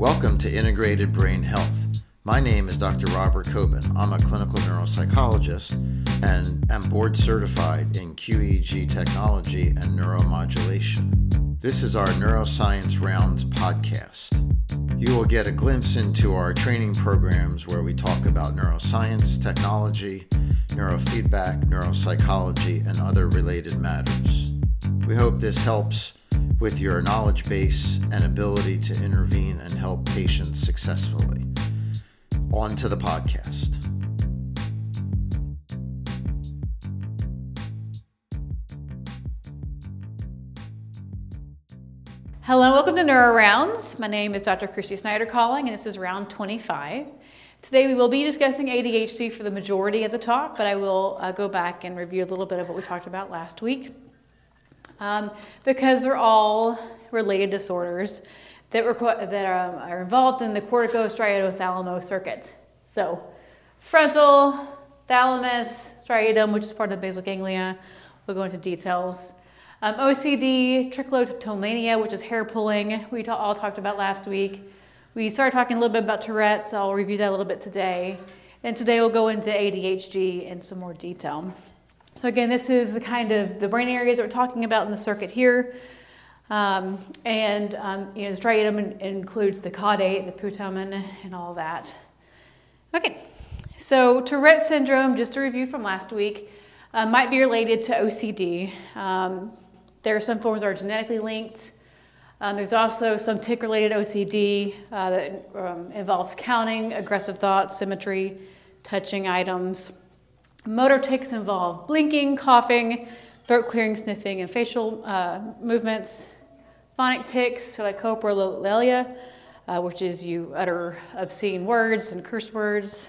Welcome to Integrated Brain Health. My name is Dr. Robert Coben. I'm a clinical neuropsychologist and am board certified in QEEG technology and neuromodulation. This is our Neuroscience Rounds podcast. You will get a glimpse into our training programs where we talk about neuroscience, technology, neurofeedback, neuropsychology, and other related matters. We hope this helps with your knowledge base and ability to intervene and help patients successfully. On to the podcast. Hello, welcome to Neuro Rounds. My name is Dr. Christy Snyder calling, and this is round 25. Today we will be discussing ADHD for the majority of the talk, but I will uh, go back and review a little bit of what we talked about last week um, because they're all related disorders that, requ- that are, um, are involved in the corticostriatothalamo circuit. So, frontal, thalamus, striatum, which is part of the basal ganglia. We'll go into details. Um, OCD, trichotillomania, which is hair pulling, we all talked about last week. We started talking a little bit about Tourette's. I'll review that a little bit today. And today we'll go into ADHD in some more detail. So again, this is the kind of the brain areas that we're talking about in the circuit here. Um, and um, you know, the striatum includes the caudate, the putamen, and all that. Okay, so Tourette syndrome, just a review from last week, uh, might be related to OCD. Um, there are some forms that are genetically linked. Um, there's also some tic-related OCD uh, that um, involves counting, aggressive thoughts, symmetry, touching items. Motor tics involve blinking, coughing, throat clearing, sniffing, and facial uh, movements. Phonic tics, so like coprolalia, uh, which is you utter obscene words and curse words.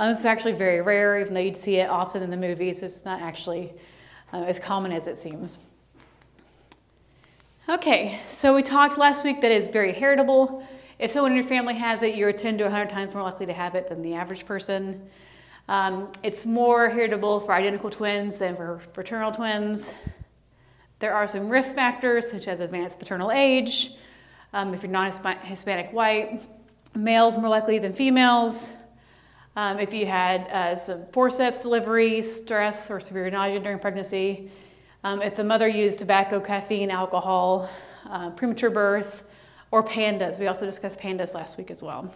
Um, this is actually very rare, even though you'd see it often in the movies. It's not actually uh, as common as it seems. Okay, so we talked last week that it's very heritable. If someone in your family has it, you're 10 to 100 times more likely to have it than the average person. Um, it's more heritable for identical twins than for fraternal twins. There are some risk factors, such as advanced paternal age, um, if you're non Hispanic white, males more likely than females. Um, if you had uh, some forceps delivery, stress, or severe nausea during pregnancy, um, if the mother used tobacco, caffeine, alcohol, uh, premature birth, or PANDAS. We also discussed PANDAS last week as well.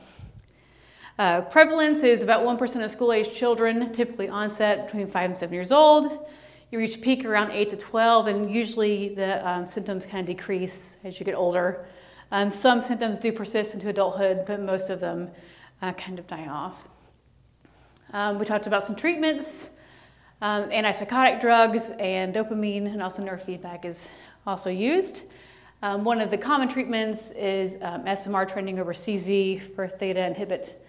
Uh, prevalence is about 1% of school age children, typically onset between 5 and 7 years old. You reach peak around 8 to 12, and usually the um, symptoms kind of decrease as you get older. Um, some symptoms do persist into adulthood, but most of them uh, kind of die off. Um, we talked about some treatments. Um, antipsychotic drugs and dopamine and also neurofeedback is also used. Um, one of the common treatments is um, SMR training over CZ for theta inhibit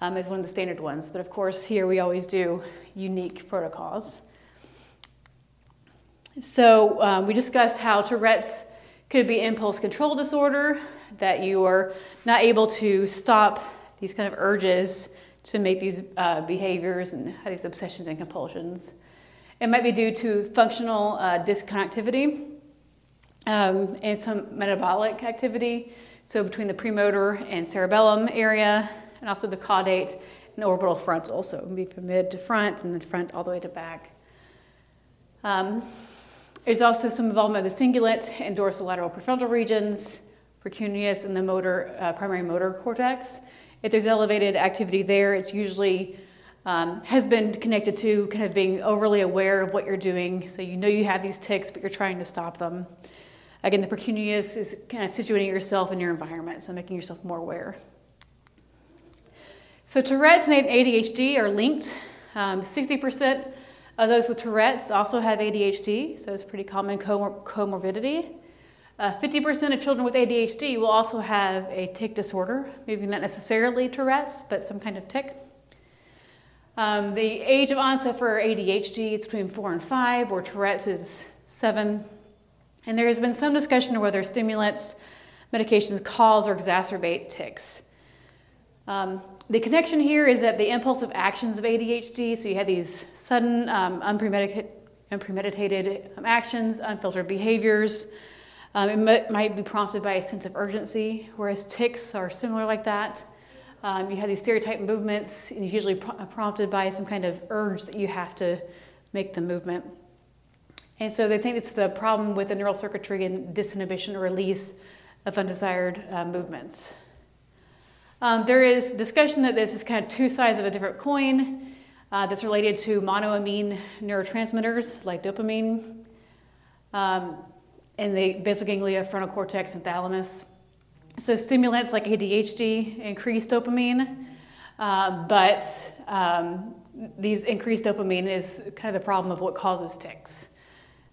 um, one of the standard ones. But of course, here we always do unique protocols. So um, we discussed how Tourette's could be impulse control disorder, that you are not able to stop these kind of urges to make these uh, behaviors and have these obsessions and compulsions. It might be due to functional uh, disconnectivity um, and some metabolic activity, so between the premotor and cerebellum area, and also the caudate and orbital frontal. So it can be from mid to front and then front all the way to back. Um, there's also some involvement of the cingulate and dorsolateral prefrontal regions, precuneus, and the motor, uh, primary motor cortex. If there's elevated activity there, it's usually um, has been connected to kind of being overly aware of what you're doing. So you know you have these tics, but you're trying to stop them. Again, the precuneus is kind of situating yourself in your environment, so making yourself more aware. So Tourette's and ADHD are linked. Um, 60% of those with Tourette's also have ADHD, so it's pretty common comor- comorbidity. Uh, 50% of children with ADHD will also have a tic disorder, maybe not necessarily Tourette's, but some kind of tic. Um, the age of onset for ADHD is between four and five, or Tourette's is seven. And there has been some discussion of whether stimulants, medications cause or exacerbate tics. Um, the connection here is that the impulsive actions of ADHD, so you have these sudden, um, unpremeditated, unpremeditated actions, unfiltered behaviors, Um, it m- might be prompted by a sense of urgency, whereas tics are similar like that. Um, you have these stereotype movements, and usually pro- prompted by some kind of urge that you have to make the movement. And so they think it's the problem with the neural circuitry and disinhibition or release of undesired uh, movements. Um, there is discussion that this is kind of two sides of a different coin uh, that's related to monoamine neurotransmitters like dopamine um, in the basal ganglia, frontal cortex, and thalamus. So stimulants like ADHD increase dopamine, uh, but um, these increased dopamine is kind of the problem of what causes tics.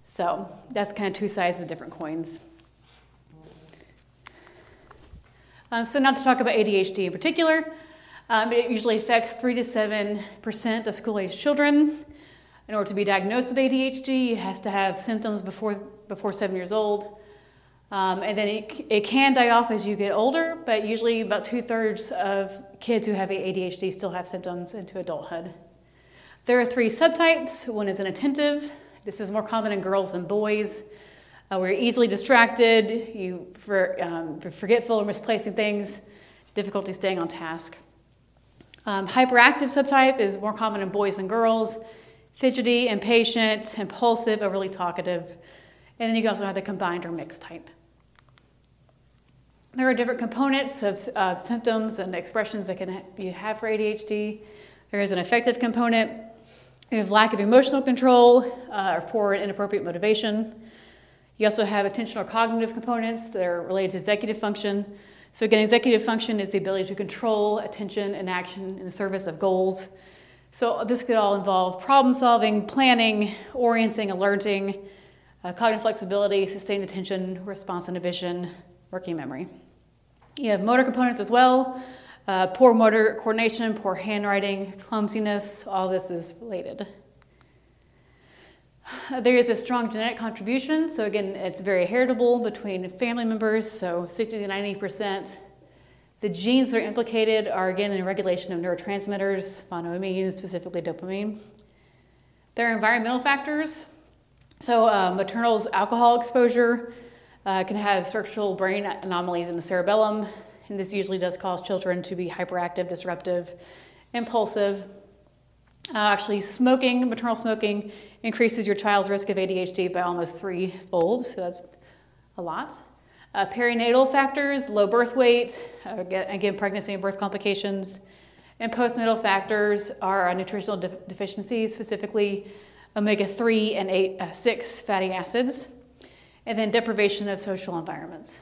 So that's kind of two sides of the different coins. Um, so, not to talk about ADHD in particular, um, it usually affects 3 to 7% of school age children. In order to be diagnosed with ADHD, you has to have symptoms before, before seven years old. Um, and then it, it can die off as you get older, but usually about two thirds of kids who have ADHD still have symptoms into adulthood. There are three subtypes. One is inattentive. This is more common in girls than boys. Uh, we're easily distracted, you for, um, forgetful or misplacing things, difficulty staying on task. Um, hyperactive subtype is more common in boys than girls, fidgety, impatient, impulsive, overly talkative. And then you can also have the combined or mixed type. There are different components of uh, symptoms and expressions that can you have for ADHD. There is an affective component. You have lack of emotional control uh, or poor and inappropriate motivation. You also have attentional or cognitive components that are related to executive function. So, again, executive function is the ability to control attention and action in the service of goals. So, this could all involve problem solving, planning, orienting, alerting, uh, cognitive flexibility, sustained attention, response inhibition, working memory. You have motor components as well. Uh, poor motor coordination, poor handwriting, clumsiness, all this is related. There is a strong genetic contribution, so again, it's very heritable between family members, so 60 to 90%. The genes that are implicated are again in regulation of neurotransmitters, monoamine, specifically dopamine. There are environmental factors. So, uh, maternal alcohol exposure uh, can have structural brain anomalies in the cerebellum, and this usually does cause children to be hyperactive, disruptive, impulsive. Uh, actually, smoking, maternal smoking, increases your child's risk of ADHD by almost threefold, so that's a lot. Uh, perinatal factors, low birth weight, uh, again, pregnancy and birth complications. And postnatal factors are nutritional de- deficiencies, specifically omega 3 and 8, uh, 6 fatty acids, and then deprivation of social environments.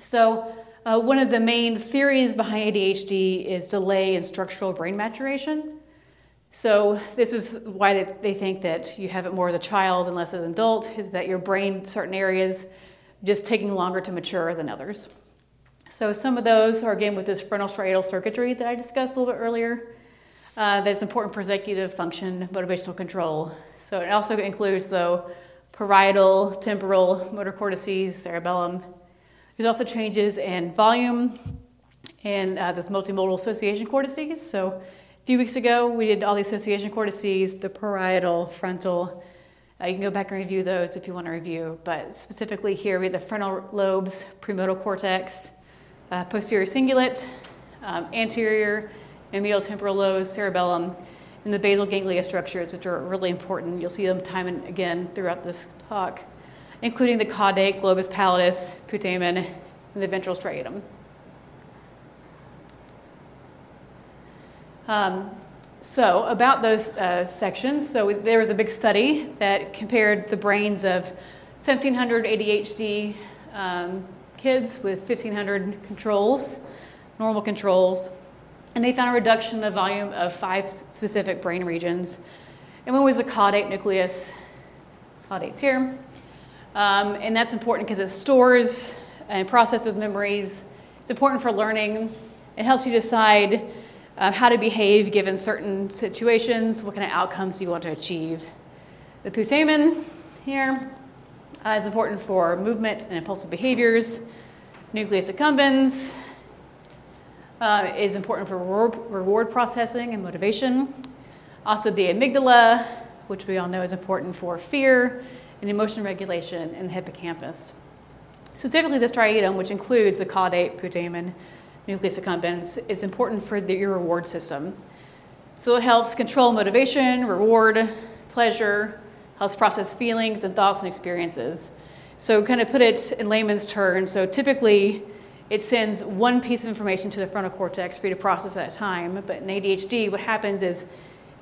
So, uh, one of the main theories behind ADHD is delay in structural brain maturation. So, this is why they think that you have it more as a child and less as an adult, is that your brain, certain areas, just taking longer to mature than others. So, some of those are again with this frontal striatal circuitry that I discussed a little bit earlier. Uh, that's important for executive function, motivational control. So, it also includes, though, parietal, temporal, motor cortices, cerebellum, there's also changes in volume and uh, this multimodal association cortices. So a few weeks ago, we did all the association cortices, the parietal, frontal. Uh, you can go back and review those if you want to review. But specifically here, we have the frontal lobes, premotor cortex, uh, posterior cingulate, um, anterior and medial temporal lobes, cerebellum, and the basal ganglia structures, which are really important. You'll see them time and again throughout this talk including the caudate, globus pallidus, putamen, and the ventral striatum. Um, so, about those uh, sections, so there was a big study that compared the brains of 1,700 ADHD um, kids with 1,500 controls, normal controls, and they found a reduction in the volume of five specific brain regions. And one was the caudate nucleus, caudate's here, um, and that's important because it stores and processes memories. It's important for learning. It helps you decide uh, how to behave given certain situations, what kind of outcomes you want to achieve. The putamen here uh, is important for movement and impulsive behaviors. Nucleus accumbens uh, is important for reward, reward processing and motivation. Also, the amygdala, which we all know is important for fear and emotion regulation in the hippocampus. Specifically, the striatum, which includes the caudate, putamen, nucleus accumbens, is important for the, your reward system. So it helps control motivation, reward, pleasure, helps process feelings and thoughts and experiences. So, kind of put it in layman's terms. So, typically, it sends one piece of information to the frontal cortex for you to process at a time. But in ADHD, what happens is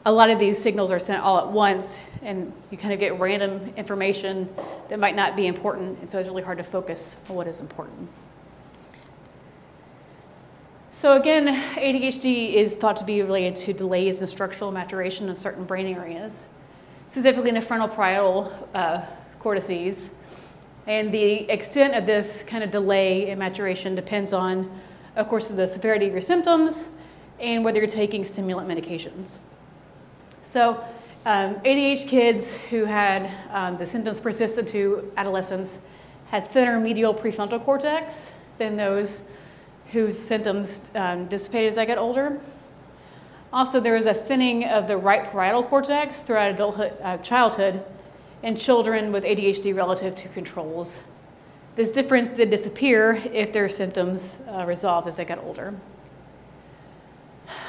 a lot of these signals are sent all at once, and you kind of get random information that might not be important. And so, it's really hard to focus on what is important. So, again, ADHD is thought to be related to delays in structural maturation of certain brain areas, specifically in the frontal parietal uh, cortices. And the extent of this kind of delay in maturation depends on, of course, the severity of your symptoms and whether you're taking stimulant medications. So, um, ADHD kids who had um, the symptoms persisted to adolescence had thinner medial prefrontal cortex than those whose symptoms um, dissipated as I got older. Also, there was a thinning of the right parietal cortex throughout adulthood, uh, childhood in children with ADHD relative to controls. This difference did disappear if their symptoms uh, resolved as they got older.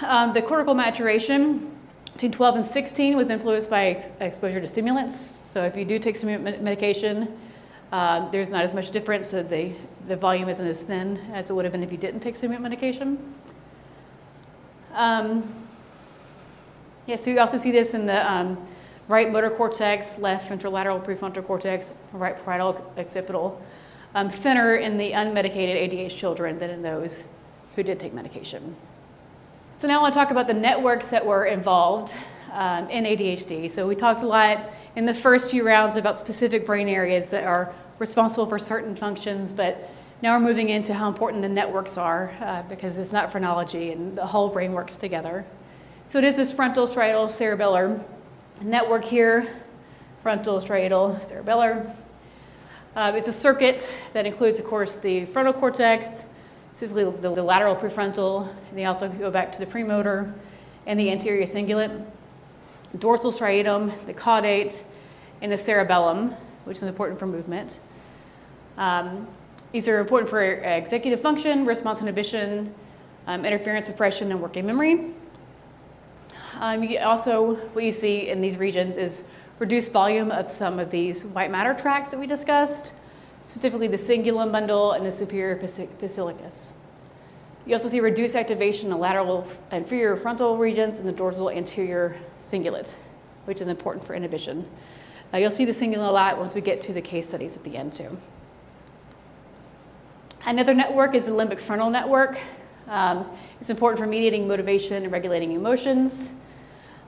Um, the cortical maturation between 12 and 16 was influenced by ex- exposure to stimulants. So, if you do take stimulant medication, uh, there's not as much difference. So the, the volume isn't as thin as it would have been if you didn't take stimulant medication. Um, yeah, so you also see this in the um, right motor cortex, left ventrolateral prefrontal cortex, right parietal occipital, um, thinner in the unmedicated ADHD children than in those who did take medication. So now I want to talk about the networks that were involved um, in ADHD. So we talked a lot in the first few rounds about specific brain areas that are responsible for certain functions, but now we're moving into how important the networks are uh, because it's not phrenology and the whole brain works together. So it is this frontal striatal cerebellar network here, frontal striatal cerebellar. Uh, it's a circuit that includes, of course, the frontal cortex, specifically the, the lateral prefrontal, and they also go back to the premotor and the anterior cingulate dorsal striatum, the caudate, and the cerebellum, which is important for movement. Um, these are important for executive function, response inhibition, um, interference suppression, and working memory. Um, also, what you see in these regions is reduced volume of some of these white matter tracts that we discussed, specifically the cingulum bundle and the superior fasciculus. You also see reduced activation in the lateral and inferior frontal regions and the dorsal anterior cingulate, which is important for inhibition. Uh, you'll see the cingulate a lot once we get to the case studies at the end, too. Another network is the limbic frontal network. Um, it's important for mediating motivation and regulating emotions.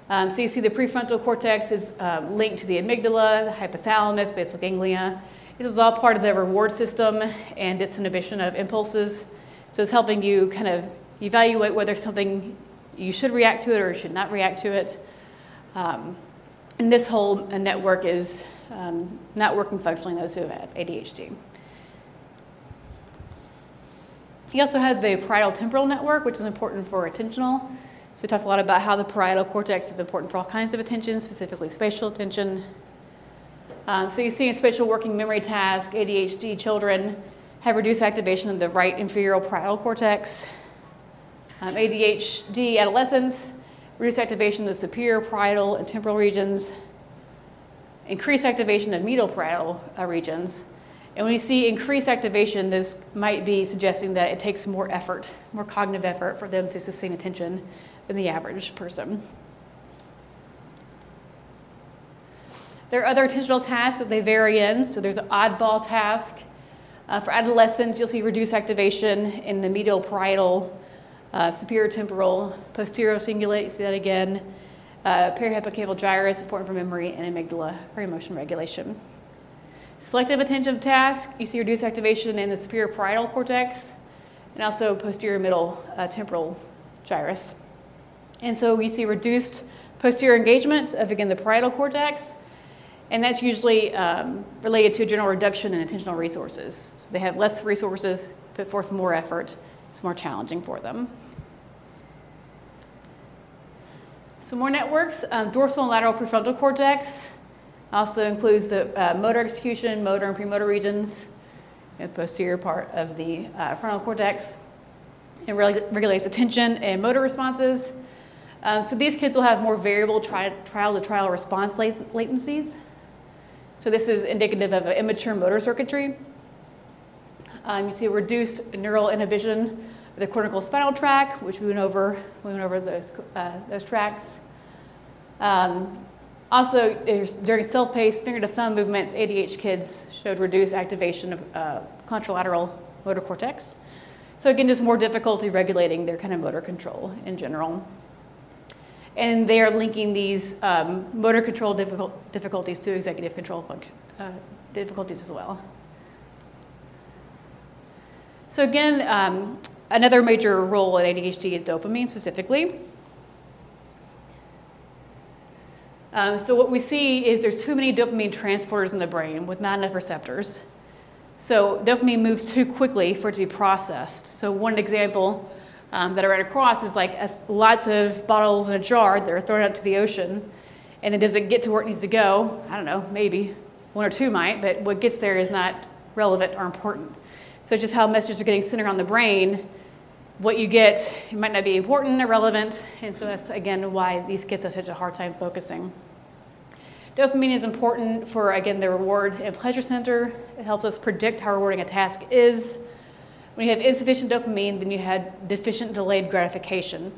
Um, so you see the prefrontal cortex is um, linked to the amygdala, the hypothalamus, basal ganglia. This is all part of the reward system and its inhibition of impulses. So it's helping you kind of evaluate whether something you should react to it or should not react to it. Um, and this whole network is um, not working functionally in those who have ADHD. He also had the parietal temporal network, which is important for attentional. So we talked a lot about how the parietal cortex is important for all kinds of attention, specifically spatial attention. Um, so you see in spatial working memory task, ADHD children have reduced activation of the right inferior parietal cortex. Um, ADHD adolescents, reduced activation of the superior parietal and temporal regions, increased activation of medial parietal uh, regions. And when you see increased activation, this might be suggesting that it takes more effort, more cognitive effort for them to sustain attention than the average person. There are other attentional tasks that they vary in. So there's an oddball task, uh, for adolescents, you'll see reduced activation in the medial parietal, uh, superior temporal, posterior cingulate, you see that again, uh, parahippocampal gyrus, important for memory, and amygdala for emotion regulation. Selective attention task, you see reduced activation in the superior parietal cortex and also posterior middle uh, temporal gyrus. And so you see reduced posterior engagement of, again, the parietal cortex and that's usually um, related to a general reduction in attentional resources. So they have less resources, put forth more effort, it's more challenging for them. Some more networks um, dorsal and lateral prefrontal cortex. Also includes the uh, motor execution, motor and premotor regions, the posterior part of the uh, frontal cortex. It reg- regulates attention and motor responses. Um, so these kids will have more variable tri- trial to trial response latencies. So this is indicative of immature motor circuitry. Um, you see reduced neural inhibition of the cortical spinal tract, which we went over, we went over those, uh, those tracks. Um, also, during self-paced finger to thumb movements, ADH kids showed reduced activation of uh, contralateral motor cortex. So again, just more difficulty regulating their kind of motor control in general. And they are linking these um, motor control difficult, difficulties to executive control uh, difficulties as well. So again, um, another major role in ADHD is dopamine specifically. Um, so what we see is there's too many dopamine transporters in the brain with not enough receptors. So dopamine moves too quickly for it to be processed. So one example um, that I ran across is like a, lots of bottles in a jar that are thrown out to the ocean, and then does it get to where it needs to go? I don't know, maybe one or two might, but what gets there is not relevant or important. So just how messages are getting sent around the brain, what you get it might not be important or relevant, and so that's again why these kids have such a hard time focusing. Dopamine is important for again the reward and pleasure center. It helps us predict how rewarding a task is. When you have insufficient dopamine, then you had deficient delayed gratification.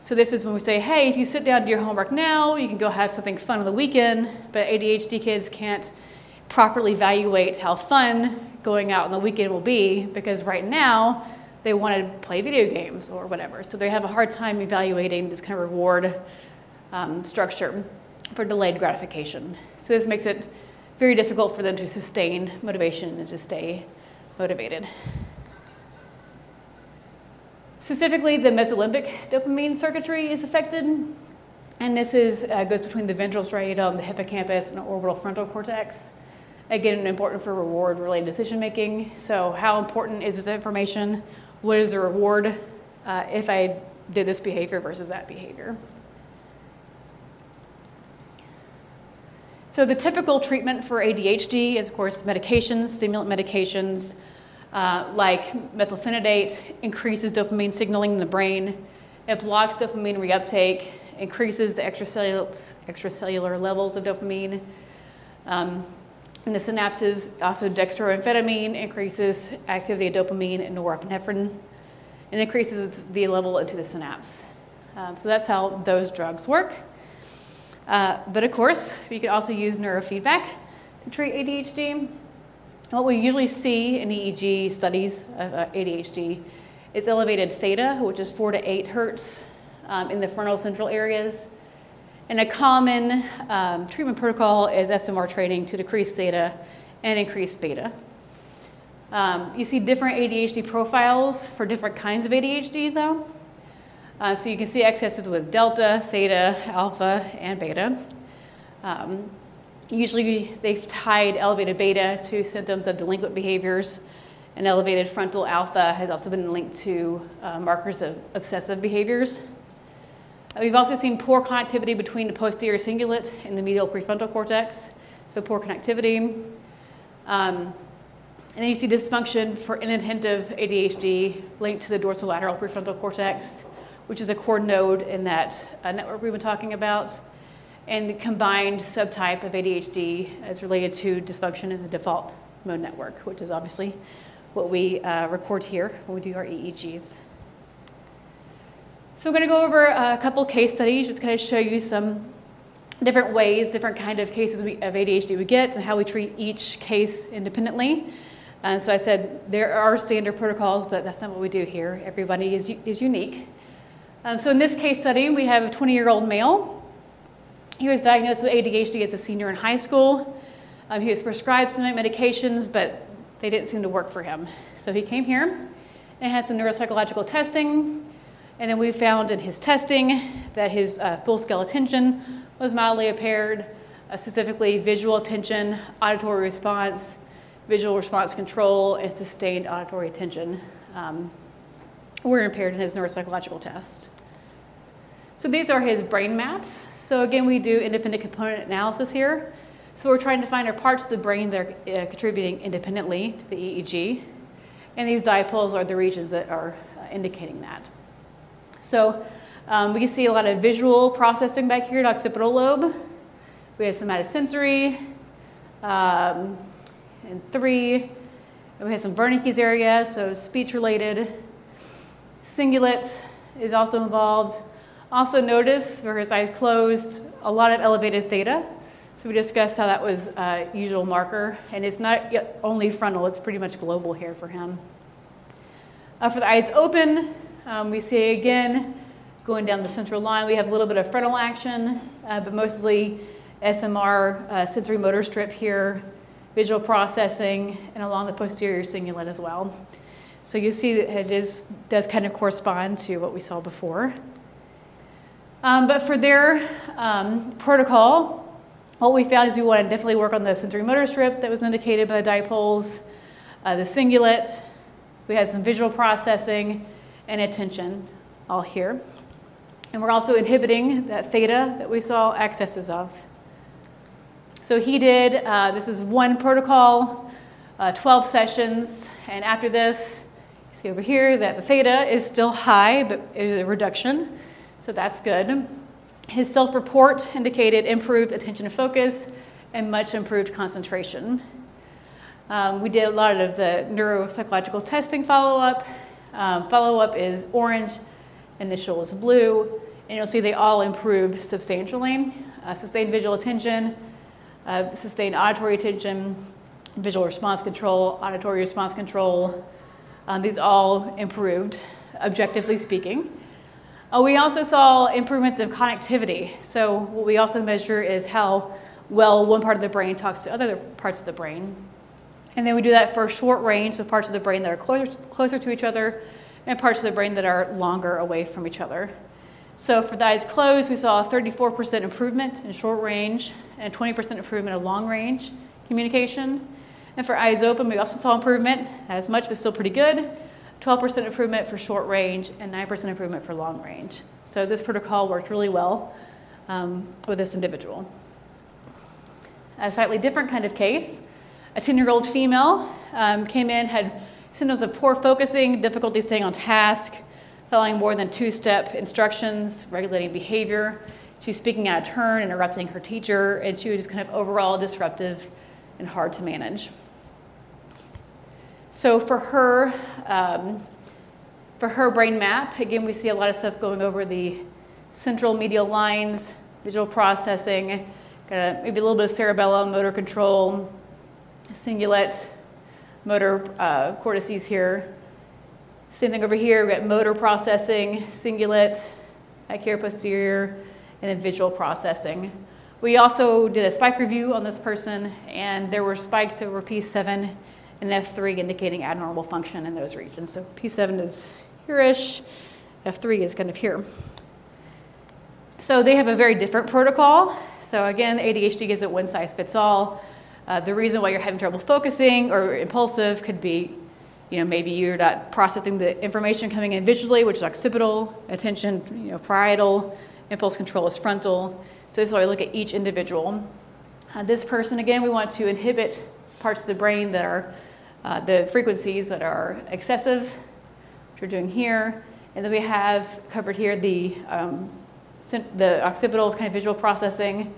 So this is when we say, hey, if you sit down to your homework now, you can go have something fun on the weekend, but ADHD kids can't properly evaluate how fun going out on the weekend will be because right now they want to play video games or whatever. So they have a hard time evaluating this kind of reward um, structure for delayed gratification. So this makes it very difficult for them to sustain motivation and to stay motivated. Specifically, the mesolimbic dopamine circuitry is affected, and this is, uh, goes between the ventral striatum, the hippocampus, and the orbital frontal cortex. Again, important for reward related decision making. So, how important is this information? What is the reward uh, if I did this behavior versus that behavior? So, the typical treatment for ADHD is, of course, medications, stimulant medications, uh, like methylphenidate, increases dopamine signaling in the brain. It blocks dopamine reuptake, increases the extracellular, extracellular levels of dopamine. Um, in the synapses, also dextroamphetamine increases activity of dopamine and norepinephrine and increases the level into the synapse. Um, so that's how those drugs work. Uh, but of course, you could also use neurofeedback to treat ADHD. What we usually see in EEG studies of uh, ADHD is elevated theta, which is 4 to 8 hertz um, in the frontal central areas, and a common um, treatment protocol is SMR training to decrease theta and increase beta. Um, you see different ADHD profiles for different kinds of ADHD, though. Uh, so you can see excesses with delta, theta, alpha, and beta. Um, usually they've tied elevated beta to symptoms of delinquent behaviors, and elevated frontal alpha has also been linked to uh, markers of obsessive behaviors. We've also seen poor connectivity between the posterior cingulate and the medial prefrontal cortex, so poor connectivity. Um, and then you see dysfunction for inattentive ADHD linked to the dorsolateral prefrontal cortex, which is a core node in that uh, network we've been talking about. And the combined subtype of ADHD is related to dysfunction in the default mode network, which is obviously what we uh, record here when we do our EEGs. So we're going to go over a couple case studies, just kind of show you some different ways, different kind of cases we, of ADHD we get, and how we treat each case independently. And so I said there are standard protocols, but that's not what we do here. Everybody is, is unique. Um, so in this case study, we have a 20-year-old male. He was diagnosed with ADHD as a senior in high school. Um, he was prescribed some medications, but they didn't seem to work for him. So he came here and had some neuropsychological testing. And then we found in his testing that his uh, full scale attention was mildly impaired, uh, specifically visual attention, auditory response, visual response control, and sustained auditory attention um, were impaired in his neuropsychological test. So these are his brain maps. So again, we do independent component analysis here. So we're trying to find our parts of the brain that are uh, contributing independently to the EEG, and these dipoles are the regions that are uh, indicating that. So um, we can see a lot of visual processing back here in occipital lobe. We have somatosensory, um, and three, and we have some Wernicke's area, so speech related. Cingulate is also involved. Also notice, for his eyes closed, a lot of elevated theta. So we discussed how that was a usual marker, and it's not only frontal, it's pretty much global here for him. Uh, for the eyes open, um, we see again going down the central line, we have a little bit of frontal action, uh, but mostly SMR uh, sensory motor strip here, visual processing, and along the posterior cingulate as well. So you see that it is, does kind of correspond to what we saw before. Um, but for their um, protocol, what we found is we want to definitely work on the sensory motor strip that was indicated by the dipoles, uh, the cingulate. We had some visual processing and attention all here. And we're also inhibiting that theta that we saw excesses of. So he did, uh, this is one protocol, uh, 12 sessions, and after this, you see over here that the theta is still high, but there's a reduction. So that's good. His self report indicated improved attention and focus and much improved concentration. Um, we did a lot of the neuropsychological testing follow up. Um, follow up is orange, initial is blue, and you'll see they all improved substantially. Uh, sustained visual attention, uh, sustained auditory attention, visual response control, auditory response control. Um, these all improved, objectively speaking. Uh, we also saw improvements in connectivity. So, what we also measure is how well one part of the brain talks to other parts of the brain. And then we do that for short range, so parts of the brain that are closer, closer to each other, and parts of the brain that are longer away from each other. So, for the eyes closed, we saw a 34% improvement in short range and a 20% improvement in long range communication. And for eyes open, we also saw improvement, as much, but still pretty good. 12% improvement for short range, and 9% improvement for long range. So this protocol worked really well um, with this individual. A slightly different kind of case. A 10 year old female um, came in, had symptoms of poor focusing, difficulty staying on task, following more than two step instructions, regulating behavior. She's speaking out of turn, interrupting her teacher, and she was just kind of overall disruptive and hard to manage. So for her, um, for her brain map, again, we see a lot of stuff going over the central medial lines, visual processing, got maybe a little bit of cerebellum, motor control, cingulate, motor uh, cortices here. Same thing over here, we've got motor processing, cingulate, back here posterior, and then visual processing. We also did a spike review on this person, and there were spikes over P7 and F3 indicating abnormal function in those regions. So P7 is here-ish, F3 is kind of here. So they have a very different protocol. So again, ADHD isn't one size fits all. Uh, the reason why you're having trouble focusing or impulsive could be, you know, maybe you're not processing the information coming in visually, which is occipital, attention, you know, parietal, impulse control is frontal. So this is why we look at each individual. Uh, this person, again, we want to inhibit parts of the brain that are uh, the frequencies that are excessive, which we're doing here. And then we have covered here the, um, the occipital kind of visual processing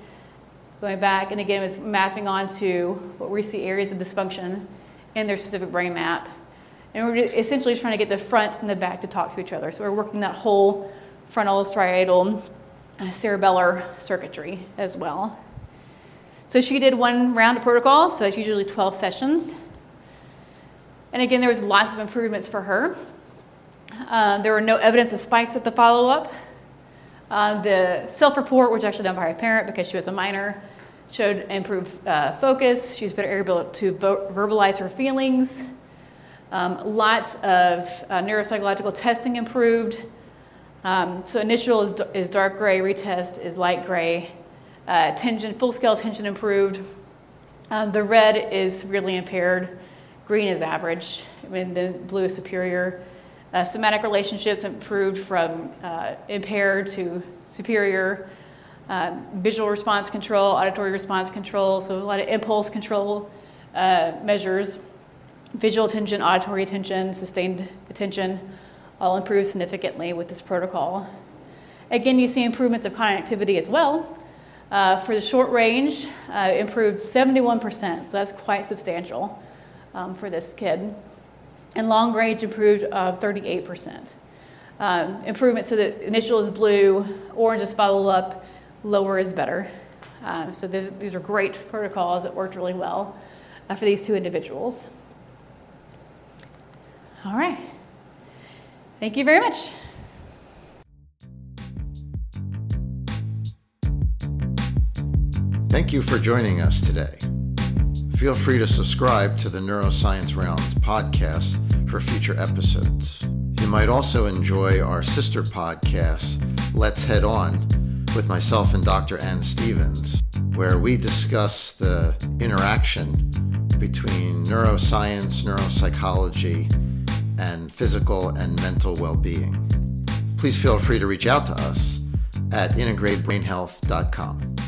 going back. And again, it's mapping onto what we see areas of dysfunction in their specific brain map. And we're essentially trying to get the front and the back to talk to each other. So we're working that whole frontal striatal uh, cerebellar circuitry as well. So she did one round of protocol, so it's usually 12 sessions. And again, there was lots of improvements for her. Uh, there were no evidence of spikes at the follow up. Uh, the self report, which was actually done by her parent because she was a minor, showed improved uh, focus. She was better able to vo- verbalize her feelings. Um, lots of uh, neuropsychological testing improved. Um, so initial is, is, dark gray, retest is light gray. Uh, tension, full scale tension improved. Um, the red is really impaired. Green is average, and the blue is superior. Uh, somatic relationships improved from uh, impaired to superior. um, visual response control, auditory response control, so a lot of impulse control uh, measures, visual attention, auditory attention, sustained attention, all improved significantly with this protocol. Again, you see improvements of connectivity as well. Uh, for the short range, uh, improved 71%, so that's quite substantial um, for this kid. And long range improved uh, 38%. Um, improvement, so the initial is blue, orange is follow up, lower is better. Um, so these are great protocols that worked really well uh, for these two individuals. All right. Thank you very much. Thank you for joining us today. Feel free to subscribe to the Neuroscience Rounds podcast for future episodes. You might also enjoy our sister podcast, Let's Head On, with myself and Dr. Ann Stevens, where we discuss the interaction between neuroscience, neuropsychology, and physical and mental well being. Please feel free to reach out to us at integratedbrainhealth.com.